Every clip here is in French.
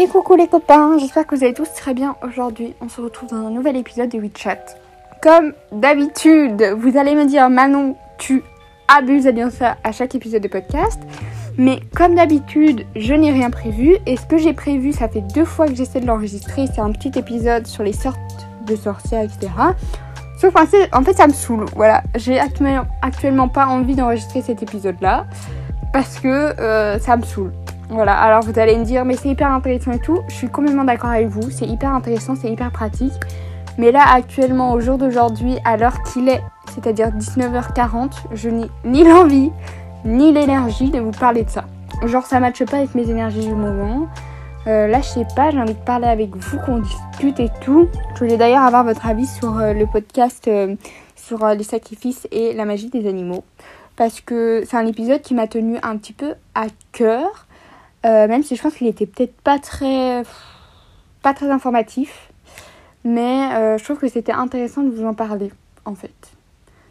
Et coucou les copains, j'espère que vous allez tous très bien aujourd'hui. On se retrouve dans un nouvel épisode de WeChat. Comme d'habitude, vous allez me dire Manon, tu abuses à dire ça à chaque épisode de podcast. Mais comme d'habitude, je n'ai rien prévu. Et ce que j'ai prévu, ça fait deux fois que j'essaie de l'enregistrer. C'est un petit épisode sur les sortes de sorcières, etc. Sauf en fait, ça me saoule. Voilà, j'ai actuellement pas envie d'enregistrer cet épisode-là. Parce que euh, ça me saoule. Voilà, alors vous allez me dire, mais c'est hyper intéressant et tout. Je suis complètement d'accord avec vous. C'est hyper intéressant, c'est hyper pratique. Mais là, actuellement, au jour d'aujourd'hui, à l'heure qu'il est, c'est-à-dire 19h40, je n'ai ni l'envie, ni l'énergie de vous parler de ça. Genre, ça matche pas avec mes énergies du moment. Euh, là, je sais pas, j'ai envie de parler avec vous, qu'on discute et tout. Je voulais d'ailleurs avoir votre avis sur euh, le podcast euh, sur les sacrifices et la magie des animaux. Parce que c'est un épisode qui m'a tenu un petit peu à cœur. Même si je pense qu'il était peut-être pas très, pas très informatif. Mais je trouve que c'était intéressant de vous en parler, en fait.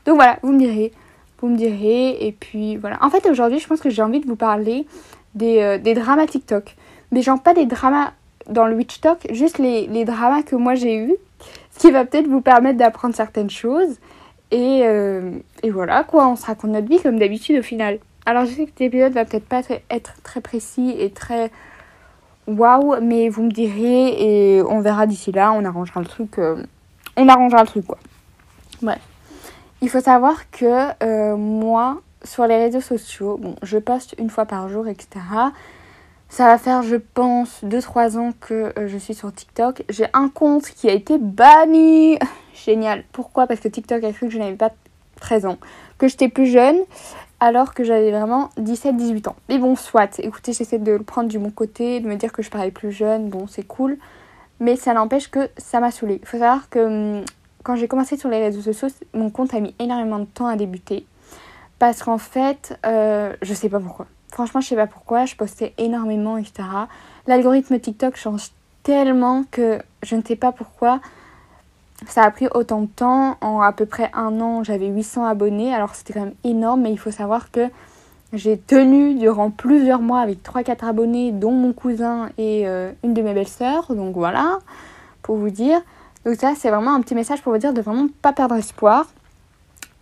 Donc voilà, vous me direz. Vous me direz. Et puis voilà. En fait, aujourd'hui, je pense que j'ai envie de vous parler des, des dramas TikTok. Mais genre pas des dramas dans le Witch Talk, juste les, les dramas que moi j'ai eus. Ce qui va peut-être vous permettre d'apprendre certaines choses. Et, euh, et, voilà quoi, on se raconte notre vie comme d'habitude au final. Alors je sais que cet épisode va peut-être pas être très précis et très waouh, mais vous me direz et on verra d'ici là, on arrangera le truc. Euh, on arrangera le truc quoi. Bref. Il faut savoir que euh, moi, sur les réseaux sociaux, bon, je poste une fois par jour, etc. Ça va faire, je pense, 2-3 ans que euh, je suis sur TikTok. J'ai un compte qui a été banni. Génial. Pourquoi? Parce que TikTok a cru que je n'avais pas 13 ans. Que j'étais plus jeune alors que j'avais vraiment 17-18 ans. Mais bon, soit. Écoutez, j'essaie de le prendre du bon côté, de me dire que je parais plus jeune. Bon, c'est cool. Mais ça n'empêche que ça m'a saoulé. Il faut savoir que hum, quand j'ai commencé sur les réseaux sociaux, mon compte a mis énormément de temps à débuter. Parce qu'en fait, euh, je sais pas pourquoi. Franchement, je sais pas pourquoi, je postais énormément, etc. L'algorithme TikTok change tellement que je ne sais pas pourquoi. Ça a pris autant de temps. En à peu près un an, j'avais 800 abonnés. Alors c'était quand même énorme, mais il faut savoir que j'ai tenu durant plusieurs mois avec 3-4 abonnés, dont mon cousin et euh, une de mes belles-sœurs. Donc voilà, pour vous dire. Donc ça, c'est vraiment un petit message pour vous dire de vraiment pas perdre espoir.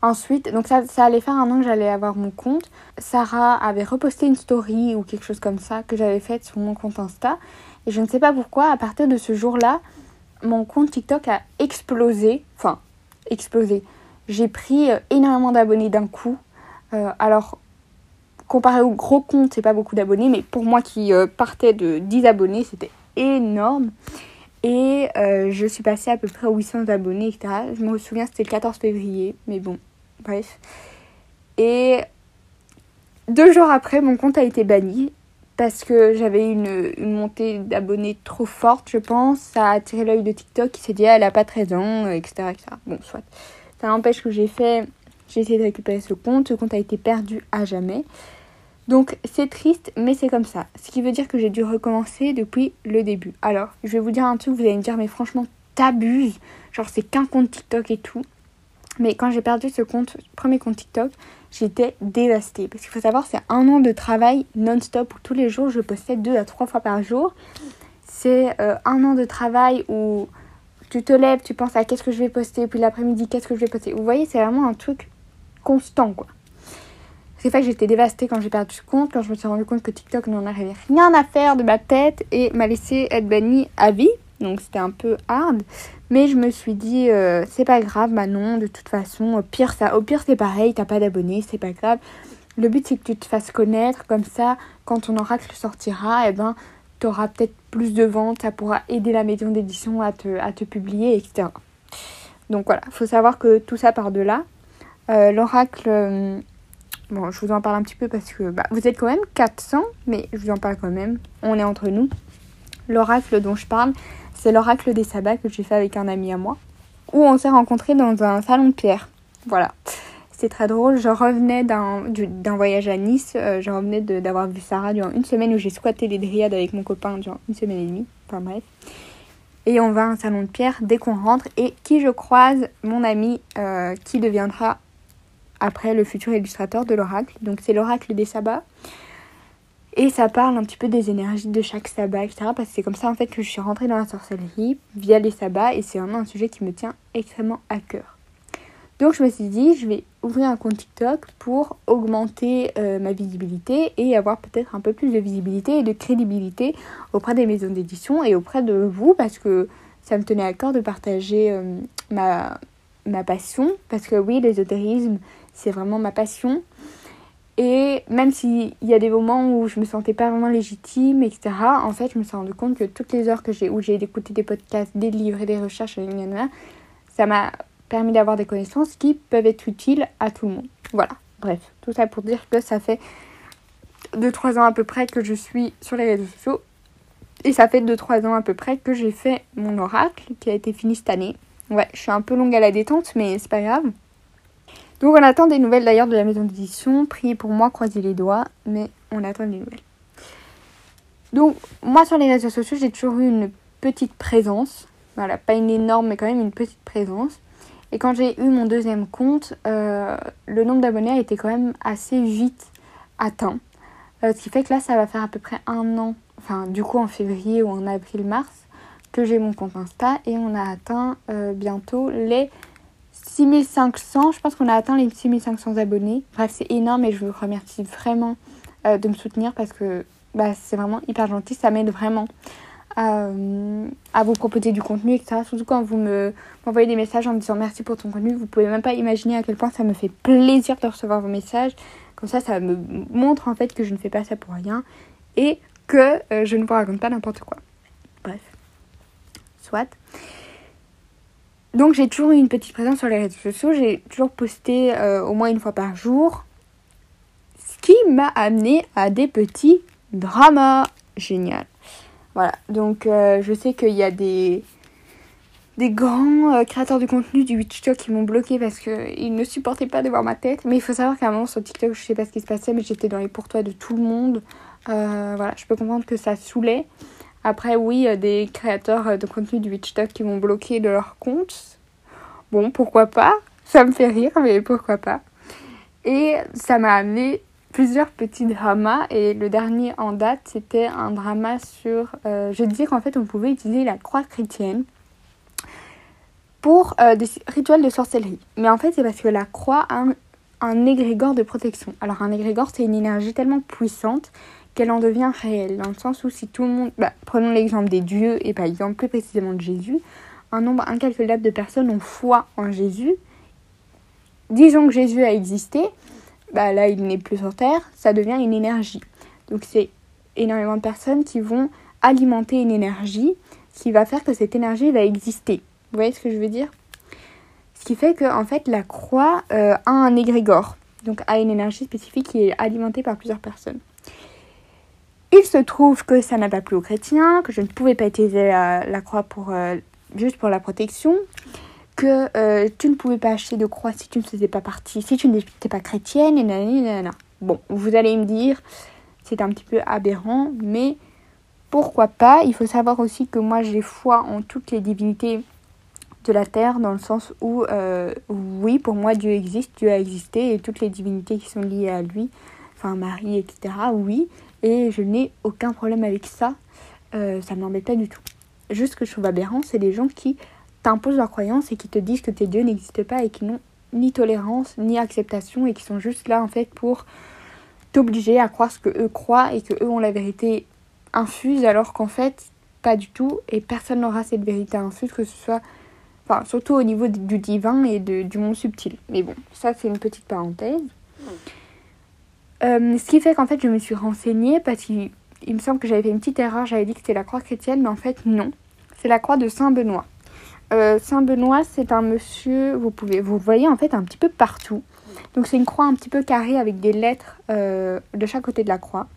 Ensuite, donc ça, ça allait faire un an que j'allais avoir mon compte. Sarah avait reposté une story ou quelque chose comme ça que j'avais faite sur mon compte Insta. Et je ne sais pas pourquoi, à partir de ce jour-là, mon compte TikTok a explosé. Enfin, explosé. J'ai pris euh, énormément d'abonnés d'un coup. Euh, alors, comparé au gros compte, c'est pas beaucoup d'abonnés, mais pour moi qui euh, partais de 10 abonnés, c'était énorme. Et je suis passée à peu près à 800 abonnés, etc. Je me souviens, c'était le 14 février, mais bon, Bref. Et deux jours après, mon compte a été banni parce que j'avais une, une montée d'abonnés trop forte, je pense. Ça a attiré l'œil de TikTok qui s'est dit, ah, elle a pas 13 ans, etc. etc. Bon, soit. Ça n'empêche que j'ai fait, j'ai essayé de récupérer ce compte. Ce compte a été perdu à jamais. Donc c'est triste, mais c'est comme ça. Ce qui veut dire que j'ai dû recommencer depuis le début. Alors, je vais vous dire un truc, vous allez me dire, mais franchement, t'abuses. Genre, c'est qu'un compte TikTok et tout. Mais quand j'ai perdu ce compte, premier compte TikTok, j'étais dévastée. Parce qu'il faut savoir, c'est un an de travail non-stop où tous les jours je postais deux à trois fois par jour. C'est euh, un an de travail où tu te lèves, tu penses à qu'est-ce que je vais poster, puis l'après-midi, qu'est-ce que je vais poster. Vous voyez, c'est vraiment un truc constant, quoi. C'est fait que j'étais dévastée quand j'ai perdu ce compte, quand je me suis rendu compte que TikTok n'en avait rien à faire de ma tête et m'a laissé être bannie à vie. Donc c'était un peu hard. Mais je me suis dit, euh, c'est pas grave, Manon, de toute façon, au pire, ça, au pire c'est pareil, t'as pas d'abonnés, c'est pas grave. Le but c'est que tu te fasses connaître, comme ça, quand ton oracle sortira, et eh ben, t'auras peut-être plus de ventes, ça pourra aider la maison d'édition à te, publier, etc. Donc voilà, faut savoir que tout ça part de là. Euh, l'oracle, euh, bon, je vous en parle un petit peu parce que bah, vous êtes quand même 400, mais je vous en parle quand même, on est entre nous. L'oracle dont je parle, c'est l'oracle des sabbats que j'ai fait avec un ami à moi, où on s'est rencontrés dans un salon de pierre. Voilà. C'est très drôle. Je revenais d'un voyage à Nice. Euh, je revenais d'avoir vu Sarah durant une semaine où j'ai squatté les dryades avec mon copain durant une semaine et demie. Enfin bref. Et on va à un salon de pierre dès qu'on rentre. Et qui je croise Mon ami euh, qui deviendra après le futur illustrateur de l'oracle. Donc c'est l'oracle des sabbats. Et ça parle un petit peu des énergies de chaque sabbat, etc. Parce que c'est comme ça en fait que je suis rentrée dans la sorcellerie via les sabbats et c'est vraiment un sujet qui me tient extrêmement à cœur. Donc je me suis dit, je vais ouvrir un compte TikTok pour augmenter euh, ma visibilité et avoir peut-être un peu plus de visibilité et de crédibilité auprès des maisons d'édition et auprès de vous parce que ça me tenait à cœur de partager euh, ma, ma passion. Parce que oui, l'ésotérisme, c'est vraiment ma passion. Et même s'il y a des moments où je me sentais pas vraiment légitime, etc., en fait, je me suis rendu compte que toutes les heures que j'ai, où j'ai écouté des podcasts, des livres et des recherches, ça m'a permis d'avoir des connaissances qui peuvent être utiles à tout le monde. Voilà, bref, tout ça pour dire que ça fait 2-3 ans à peu près que je suis sur les réseaux sociaux. Et ça fait 2-3 ans à peu près que j'ai fait mon oracle qui a été fini cette année. Ouais, je suis un peu longue à la détente, mais c'est pas grave. Donc on attend des nouvelles d'ailleurs de la maison d'édition. Priez pour moi, croisez les doigts, mais on attend des nouvelles. Donc moi sur les réseaux sociaux, j'ai toujours eu une petite présence. Voilà, pas une énorme, mais quand même une petite présence. Et quand j'ai eu mon deuxième compte, euh, le nombre d'abonnés a été quand même assez vite atteint. Euh, ce qui fait que là, ça va faire à peu près un an, enfin du coup en février ou en avril-mars, que j'ai mon compte Insta et on a atteint euh, bientôt les 6500. Je pense qu'on a atteint les 6500 abonnés. Bref, c'est énorme et je vous remercie vraiment de me soutenir parce que bah, c'est vraiment hyper gentil. Ça m'aide vraiment à, vous proposer du contenu, etc. Surtout quand vous me, m'envoyez des messages en me disant merci pour ton contenu. Vous pouvez même pas imaginer à quel point ça me fait plaisir de recevoir vos messages. Comme ça, ça me montre en fait que je ne fais pas ça pour rien et que euh, je ne vous raconte pas n'importe quoi. Bref. Soit. Donc j'ai toujours eu une petite présence sur les réseaux sociaux. J'ai toujours posté euh, au moins une fois par jour. Ce qui m'a amené à des petits dramas. Génial. Voilà, donc euh, je sais qu'il y a des, des grands euh, créateurs de contenu du TikTok qui m'ont bloqué parce qu'ils ne supportaient pas de voir ma tête. Mais il faut savoir qu'à un moment sur TikTok, je sais pas ce qui se passait, mais j'étais dans les pourtois de tout le monde. Voilà, je peux comprendre que ça saoulait. Après, oui, des créateurs de contenu du TikTok qui m'ont bloqué de leur compte. Bon, pourquoi pas? Ça me fait rire, mais pourquoi pas? Et ça m'a amené plusieurs petits dramas. Et le dernier en date c'était un drama sur euh, je disais qu'en fait on pouvait utiliser la croix chrétienne pour euh, des rituels de sorcellerie. Mais en fait c'est parce que la croix a un, égrégore de protection. Alors un égrégore c'est une énergie tellement puissante qu'elle en devient réelle dans le sens où si tout le monde bah, prenons l'exemple des dieux et par exemple plus précisément de Jésus un nombre incalculable de personnes ont foi en Jésus disons que Jésus a existé bah là il n'est plus sur Terre, ça devient une énergie. Donc c'est énormément de personnes qui vont alimenter une énergie qui va faire que cette énergie va exister. Vous voyez ce que je veux dire? Ce qui fait que en fait la croix euh, a un égrégore, donc a une énergie spécifique qui est alimentée par plusieurs personnes. Il se trouve que ça n'a pas plu aux chrétiens, que je ne pouvais pas utiliser la, croix pour, euh, juste pour la protection, que euh, tu ne pouvais pas acheter de croix si tu ne faisais pas partie, si tu n'étais pas chrétienne, et nanana. Bon, vous allez me dire, c'est un petit peu aberrant, mais pourquoi pas? Il faut savoir aussi que moi j'ai foi en toutes les divinités de la terre, dans le sens où, euh, oui, pour moi Dieu existe, Dieu a existé, et toutes les divinités qui sont liées à lui, enfin Marie, etc., oui, et je n'ai aucun problème avec ça, euh, ça ne m'embête pas du tout. Juste ce que je trouve aberrant, c'est les gens qui t'imposent leurs croyances et qui te disent que tes dieux n'existent pas et qui n'ont ni tolérance ni acceptation et qui sont juste là en fait pour t'obliger à croire ce que eux croient et que eux ont la vérité infuse alors qu'en fait pas du tout. Et personne n'aura cette vérité infuse que ce soit enfin surtout au niveau du divin et de, du monde subtil. Mais bon ça c'est une petite parenthèse euh, ce qui fait qu'en fait je me suis renseignée parce qu'il me semble que j'avais fait une petite erreur j'avais dit que c'était la croix chrétienne mais en fait non c'est la croix de Saint Benoît euh, Saint Benoît, c'est un monsieur, vous pouvez, vous voyez en fait un petit peu partout. Donc c'est une croix un petit peu carrée avec des lettres euh, de chaque côté de la croix.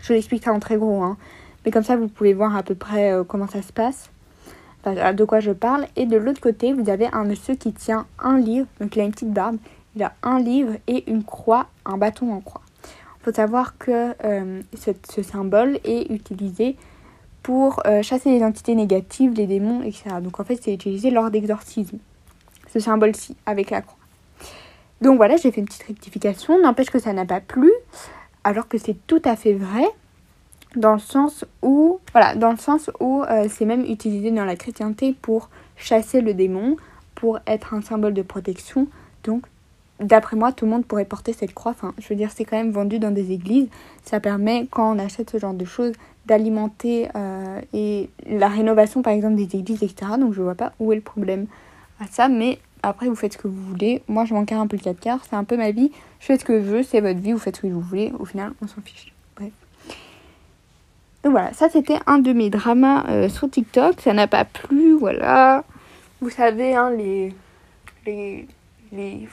Je vous explique ça en très gros, hein. mais comme ça vous pouvez voir à peu près comment ça se passe, de quoi je parle. Et de l'autre côté, vous avez un monsieur qui tient un livre, donc il a une petite barbe, il a un livre et une croix, un bâton en croix. Faut savoir que ce symbole est utilisé pour euh, chasser les entités négatives, les démons, etc. Donc en fait, c'est utilisé lors d'exorcisme. Ce symbole-ci, avec la croix. Donc voilà, j'ai fait une petite rectification. N'empêche que ça n'a pas plu, alors que c'est tout à fait vrai. dans le sens où, voilà, dans le sens où euh, c'est même utilisé dans la chrétienté pour chasser le démon, pour être un symbole de protection. Donc, d'après moi, tout le monde pourrait porter cette croix. Enfin, je veux dire, c'est quand même vendu dans des églises. Ça permet, quand on achète ce genre de choses, d'alimenter euh, et la rénovation, par exemple, des églises, etc. Donc, je vois pas où est le problème à ça. Mais après, vous faites ce que vous voulez. Moi, je m'encarre un peu le 4 quarts. C'est un peu ma vie. Je fais ce que je veux. C'est votre vie. Vous faites ce que vous voulez. Au final, on s'en fiche. Bref. Donc voilà, ça c'était un de mes dramas euh, sur TikTok. Ça n'a pas plu, voilà. Vous savez, hein, les. Les. les...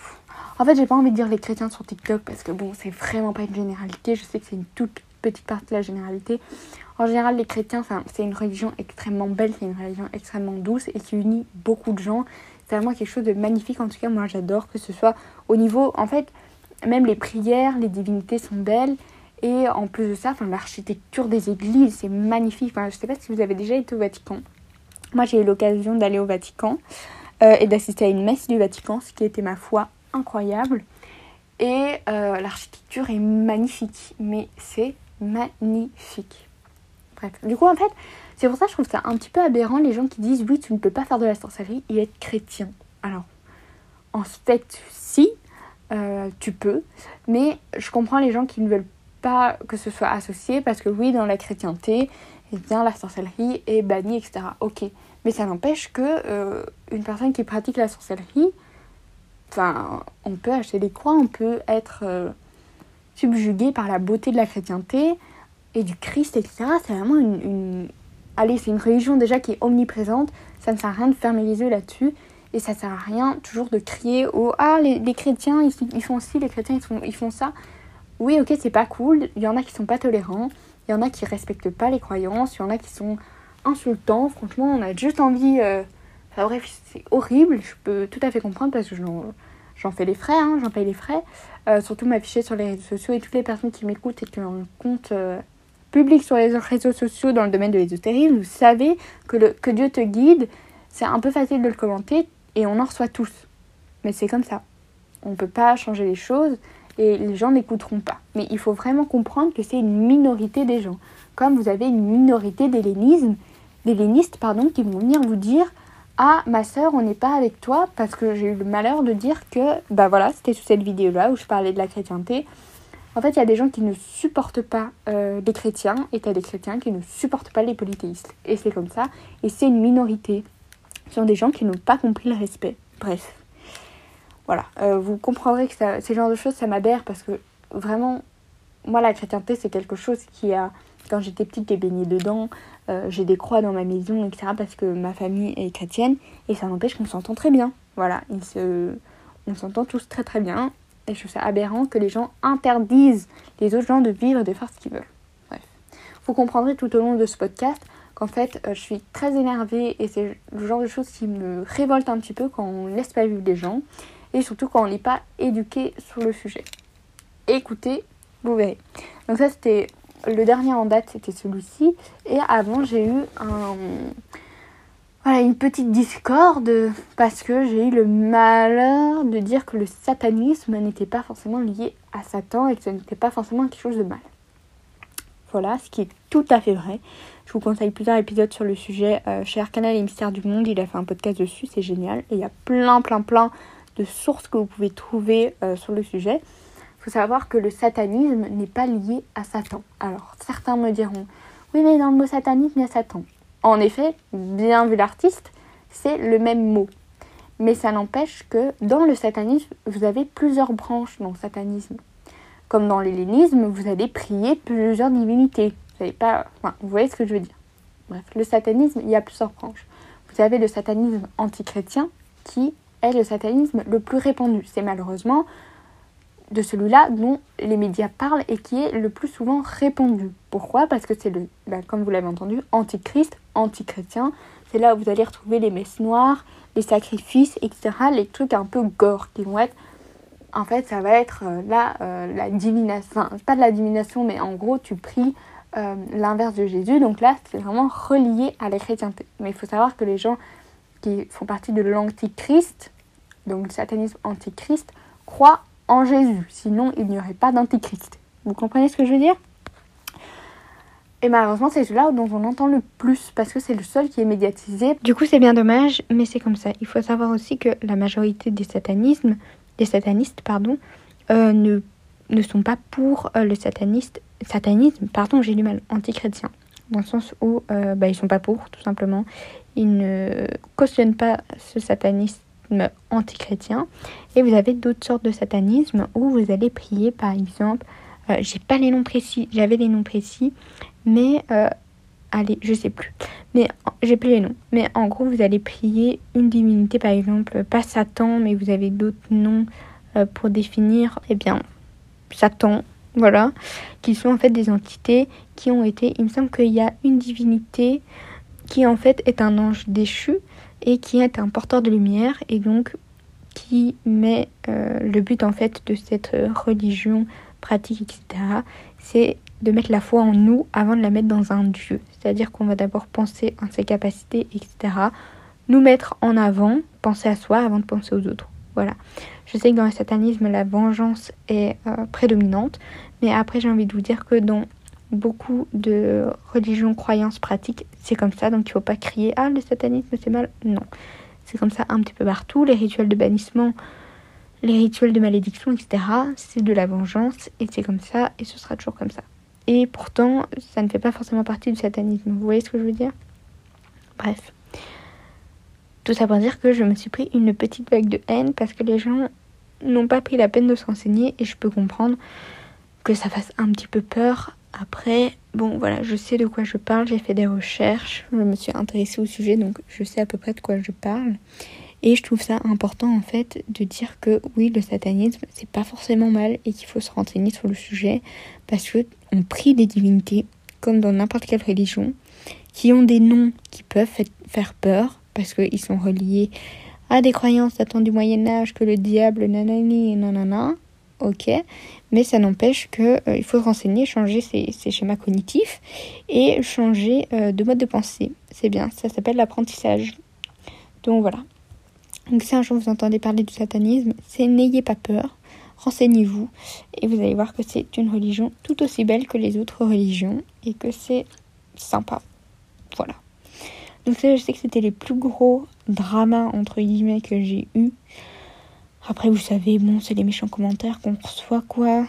En fait, j'ai pas envie de dire les chrétiens sur TikTok parce que bon, c'est vraiment pas une généralité. Je sais que c'est une toute petite partie de la généralité. En général, les chrétiens, c'est une religion extrêmement belle, c'est une religion extrêmement douce et qui unit beaucoup de gens. C'est vraiment quelque chose de magnifique. En tout cas, moi, j'adore que ce soit au niveau. En fait, même les prières, les divinités sont belles. Et en plus de ça, l'architecture des églises, c'est magnifique. Je ne sais pas si vous avez déjà été au Vatican. Moi, j'ai eu l'occasion d'aller au Vatican euh, et d'assister à une messe du Vatican, ce qui était, ma foi, incroyable. Et euh, l'architecture est magnifique, mais c'est magnifique. Bref, du coup, en fait, c'est pour ça que je trouve ça un petit peu aberrant les gens qui disent oui, tu ne peux pas faire de la sorcellerie et être chrétien. Alors, en fait, si, euh, tu peux, mais je comprends les gens qui ne veulent pas que ce soit associé parce que oui, dans la chrétienté, eh bien, la sorcellerie est bannie, etc. Ok, mais ça n'empêche que euh, une personne qui pratique la sorcellerie, enfin, on peut acheter des croix, on peut être euh, subjugué par la beauté de la chrétienté et du Christ, etc. C'est vraiment une, Allez, c'est une religion déjà qui est omniprésente, ça ne sert à rien de fermer les yeux là-dessus. Et ça sert à rien toujours de crier au Ah, les, chrétiens, ils, ils, font ci, les chrétiens, ils font, ils font ça oui, ok, c'est pas cool. Il y en a qui sont pas tolérants. Il y en a qui respectent pas les croyances. Il y en a qui sont insultants. Franchement, on a juste envie. Euh, bref, c'est horrible. Je peux tout à fait comprendre parce que j'en fais les frais, hein, j'en paye les frais. Euh, surtout m'afficher sur les réseaux sociaux et toutes les personnes qui m'écoutent et qui ont un compte euh, public sur les réseaux sociaux dans le domaine de l'ésotérisme, vous savez que Dieu te guide. C'est un peu facile de le commenter et on en reçoit tous. Mais c'est comme ça. On ne peut pas changer les choses et les gens n'écouteront pas. Mais il faut vraiment comprendre que c'est une minorité des gens. Comme vous avez une minorité d'hellénistes pardon, qui vont venir vous dire Ah, ma soeur, on n'est pas avec toi parce que j'ai eu le malheur de dire que, bah voilà, c'était sous cette vidéo-là où je parlais de la chrétienté. En fait, il y a des gens qui ne supportent pas euh, les chrétiens et il des chrétiens qui ne supportent pas les polythéistes. Et c'est comme ça. Et c'est une minorité. Ce sont des gens qui n'ont pas compris le respect. Bref. Voilà, euh, vous comprendrez que ça, ces genres de choses, ça m'aberre parce que vraiment, moi, la chrétienté, c'est quelque chose qui a, quand j'étais petite, j'ai baigné dedans. Euh, j'ai des croix dans ma maison, etc. parce que ma famille est chrétienne et ça n'empêche qu'on s'entend très bien. Voilà, on s'entend tous très très bien et je trouve ça aberrant que les gens interdisent les autres gens de vivre et de faire ce qu'ils veulent. Bref, vous comprendrez tout au long de ce podcast qu'en fait, euh, je suis très énervée et c'est le genre de choses qui me révolte un petit peu quand on laisse pas vivre les gens et surtout quand on n'est pas éduqué sur le sujet. Écoutez, vous verrez. Donc ça c'était le dernier en date, c'était celui-ci. Et avant j'ai eu une petite discorde parce que j'ai eu le malheur de dire que le satanisme n'était pas forcément lié à Satan et que ce n'était pas forcément quelque chose de mal. Voilà, ce qui est tout à fait vrai. Je vous conseille plusieurs épisodes sur le sujet euh, chez Arcana et Mystères du Monde. Il a fait un podcast dessus, c'est génial. Et il y a plein, plein, plein de sources que vous pouvez trouver euh, sur le sujet. Faut savoir que le satanisme n'est pas lié à Satan. Alors, certains me diront, oui, mais dans le mot satanisme, il y a Satan. En effet, bien vu l'artiste, c'est le même mot. Mais ça n'empêche que dans le satanisme, vous avez plusieurs branches dans le satanisme. Comme dans l'hellénisme, vous allez prier plusieurs divinités. Vous, savez pas... Enfin, vous voyez ce que je veux dire. Bref, le satanisme, il y a plusieurs branches. Vous avez le satanisme antichrétien qui est le satanisme le plus répandu. C'est malheureusement de celui-là dont les médias parlent et qui est le plus souvent répandu. Pourquoi? Parce que c'est le, bah, comme vous l'avez entendu, antichrist, antichrétien. C'est là où vous allez retrouver les messes noires, les sacrifices, etc. Les trucs un peu gore qui vont être. En fait, ça va être euh, là euh, la divination. Enfin, pas de la divination, mais en gros, tu pries euh, l'inverse de Jésus. Donc là, c'est vraiment relié à la chrétienté. Mais il faut savoir que les gens qui font partie de l'antichrist, donc le satanisme antichrist, croient en Jésus. Sinon, il n'y aurait pas d'antichrist. Vous comprenez ce que je veux dire? Et malheureusement, c'est celui-là dont on entend le plus parce que c'est le seul qui est médiatisé. Du coup, c'est bien dommage, mais c'est comme ça. Il faut savoir aussi que la majorité des satanismes, des satanistes, pardon, euh, ne, ne sont pas pour euh, le sataniste, satanisme, pardon, j'ai du mal, anti-chrétien. Dans le sens où euh, bah, ils sont pas pour, tout simplement. Ils ne cautionnent pas ce satanisme anti-chrétien. Et vous avez d'autres sortes de satanisme où vous allez prier, par exemple, euh, j'ai pas les noms précis, j'avais les noms précis, mais euh, allez, je sais plus. Mais j'ai plus les noms. Mais en gros, vous allez prier une divinité, par exemple, pas Satan, mais vous avez d'autres noms euh, pour définir, eh bien, Satan, voilà, qui sont en fait des entités qui ont été, il me semble qu'il y a une divinité qui en fait est un ange déchu et qui est un porteur de lumière et donc qui met le but en fait de cette religion pratique, etc., c'est de mettre la foi en nous avant de la mettre dans un Dieu. C'est-à-dire qu'on va d'abord penser en ses capacités, etc., nous mettre en avant, penser à soi avant de penser aux autres. Voilà. Je sais que dans le satanisme, la vengeance est euh, prédominante, mais après, j'ai envie de vous dire que dans beaucoup de religions, croyances, pratiques, c'est comme ça, donc il ne faut pas crier Ah, le satanisme, c'est mal. Non. C'est comme ça un petit peu partout. Les rituels de bannissement, les rituels de malédiction, etc. C'est de la vengeance et c'est comme ça et ce sera toujours comme ça. Et pourtant, ça ne fait pas forcément partie du satanisme. Vous voyez ce que je veux dire? Bref. Tout ça pour dire que je me suis pris une petite vague de haine parce que les gens n'ont pas pris la peine de se renseigner et je peux comprendre que ça fasse un petit peu peur. Après, bon voilà, je sais de quoi je parle, j'ai fait des recherches, je me suis intéressée au sujet donc je sais à peu près de quoi je parle. Et je trouve ça important en fait de dire que oui, le satanisme c'est pas forcément mal et qu'il faut se renseigner sur le sujet parce que on prie des divinités comme dans n'importe quelle religion qui ont des noms qui peuvent faire peur parce qu'ils sont reliés à des croyances datant du Moyen Âge que le diable nanani et nanana. Ok, mais ça n'empêche que euh, faut se renseigner, changer ses, schémas cognitifs et changer euh, de mode de pensée. C'est bien, ça s'appelle l'apprentissage. Donc voilà. Donc si un jour vous entendez parler du satanisme, c'est n'ayez pas peur, renseignez-vous et vous allez voir que c'est une religion tout aussi belle que les autres religions et que c'est sympa. Voilà. Donc ça, je sais que c'était les plus gros dramas entre guillemets que j'ai eu. Après, vous savez, bon, c'est les méchants commentaires qu'on reçoit quoi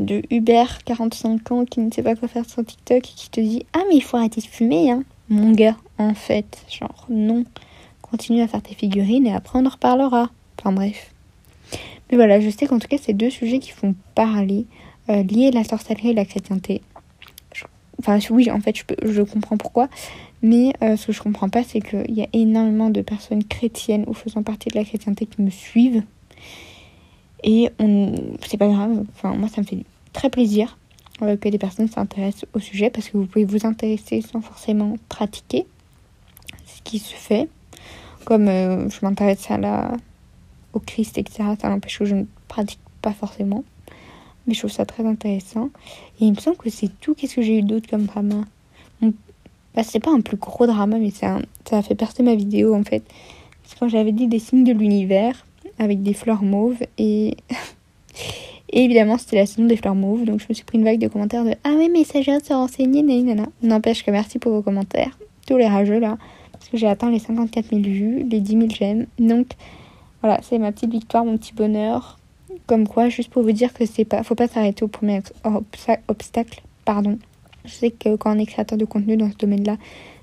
de Hubert, 45 ans, qui ne sait pas quoi faire sur TikTok et qui te dit Ah, mais il faut arrêter de fumer, hein, mon gars, en fait. Genre, non continue à faire tes figurines et après on en reparlera. Enfin bref. Mais voilà, je sais qu'en tout cas, c'est deux sujets qui font parler, euh, liés la sorcellerie et la chrétienté. Enfin, oui, en fait, je, comprends pourquoi. Mais euh, ce que je comprends pas, c'est qu'il y a énormément de personnes chrétiennes ou faisant partie de la chrétienté qui me suivent. Et on, c'est pas grave. Enfin, moi, ça me fait très plaisir euh, que des personnes s'intéressent au sujet parce que vous pouvez vous intéresser sans forcément pratiquer ce qui se fait. Comme euh, je m'intéresse à la, au Christ, etc., ça n'empêche que je ne pratique pas forcément. Mais je trouve ça très intéressant. Et il me semble que c'est tout. Qu'est-ce que j'ai eu d'autre comme drama? Bah, C'est pas un plus gros drama, mais ça a fait percer ma vidéo en fait. C'est quand j'avais dit des signes de l'univers avec des fleurs mauves. Et, évidemment, c'était la saison des fleurs mauves. Donc je me suis pris une vague de commentaires de Ah oui, mais il s'agit de se renseigner. N'empêche que merci pour vos commentaires. Tous les rageux là parce que j'ai atteint les 54 000 vues, les 10 000 j'aime. Donc voilà, c'est ma petite victoire, mon petit bonheur. Comme quoi, juste pour vous dire que c'est pas, faut pas s'arrêter au premier obstacle, pardon. Je sais que quand on est créateur de contenu dans ce domaine-là,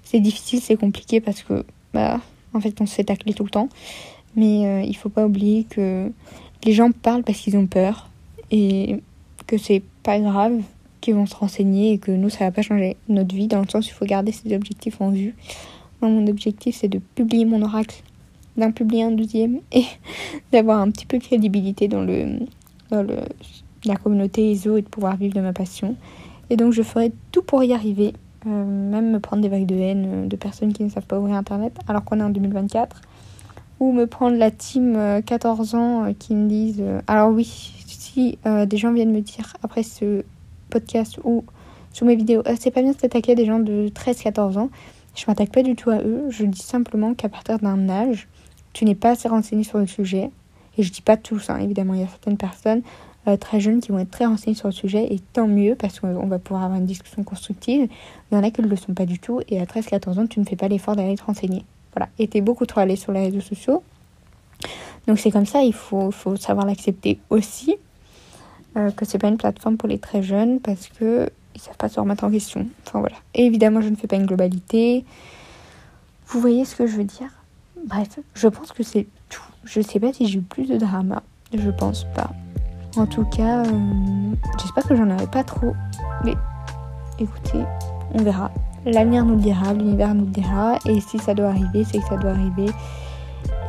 c'est difficile, c'est compliqué parce que, bah, en fait, on se fait tacler tout le temps. Mais euh, il faut pas oublier que les gens parlent parce qu'ils ont peur et que c'est pas grave, qu'ils vont se renseigner et que nous, ça va pas changer notre vie dans le sens où il faut garder ses objectifs en vue mon objectif, c'est de publier mon oracle, d'en publier un deuxième et d'avoir un petit peu de crédibilité dans, le, dans le, la communauté ESO et de pouvoir vivre de ma passion. Et donc, je ferai tout pour y arriver, euh, même me prendre des vagues de haine euh, de personnes qui ne savent pas ouvrir Internet alors qu'on est en 2024. Ou me prendre la team 14 euh, ans qui me disent Alors, oui, si des gens viennent me dire après ce podcast ou sous mes vidéos, c'est pas bien de s'attaquer à des gens de 13-14 ans. Je m'attaque pas du tout à eux, je dis simplement qu'à partir d'un âge, tu n'es pas assez renseigné sur le sujet. Et je dis pas tous, hein, évidemment, il y a certaines personnes euh, très jeunes qui vont être très renseignés sur le sujet et tant mieux parce qu'on va pouvoir avoir une discussion constructive. Il y en a qui ne le sont pas du tout et à 13-14 ans, tu ne fais pas l'effort d'aller te renseigner. Voilà, et tu es beaucoup trop allé sur les réseaux sociaux. Donc c'est comme ça, il faut, faut savoir l'accepter aussi. Euh, que c'est pas une plateforme pour les très jeunes parce que ils savent pas se remettre en question. Enfin voilà. Et évidemment, je ne fais pas une globalité. Vous voyez ce que je veux dire? Bref, je pense que c'est tout. Je sais pas si j'ai eu plus de drama. Je pense pas. En tout cas, euh, j'espère que j'en avais pas trop. Mais écoutez, on verra. L'avenir nous le dira, l'univers nous le dira. Et si ça doit arriver, c'est que ça doit arriver.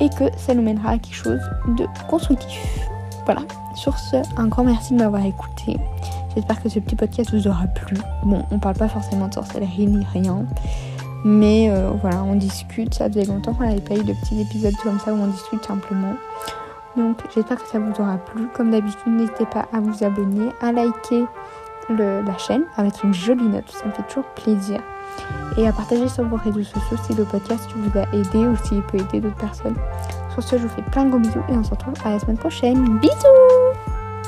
Et que ça nous mènera à quelque chose de constructif. Voilà. Sur ce, un grand merci de m'avoir écouté. J'espère que ce petit podcast vous aura plu. Bon, on parle pas forcément de sorcellerie ni rien. Mais euh, voilà, on discute. Ça faisait longtemps qu'on n'avait pas eu de petits épisodes comme ça où on discute simplement. Donc j'espère que ça vous aura plu. Comme d'habitude, n'hésitez pas à vous abonner, à liker la chaîne, à mettre une jolie note. Ça me fait toujours plaisir. Et à partager sur vos réseaux sociaux si le podcast vous a aidé ou s'il peut aider d'autres personnes. Sur ce, je vous fais plein de gros bisous et on se retrouve à la semaine prochaine. Bisous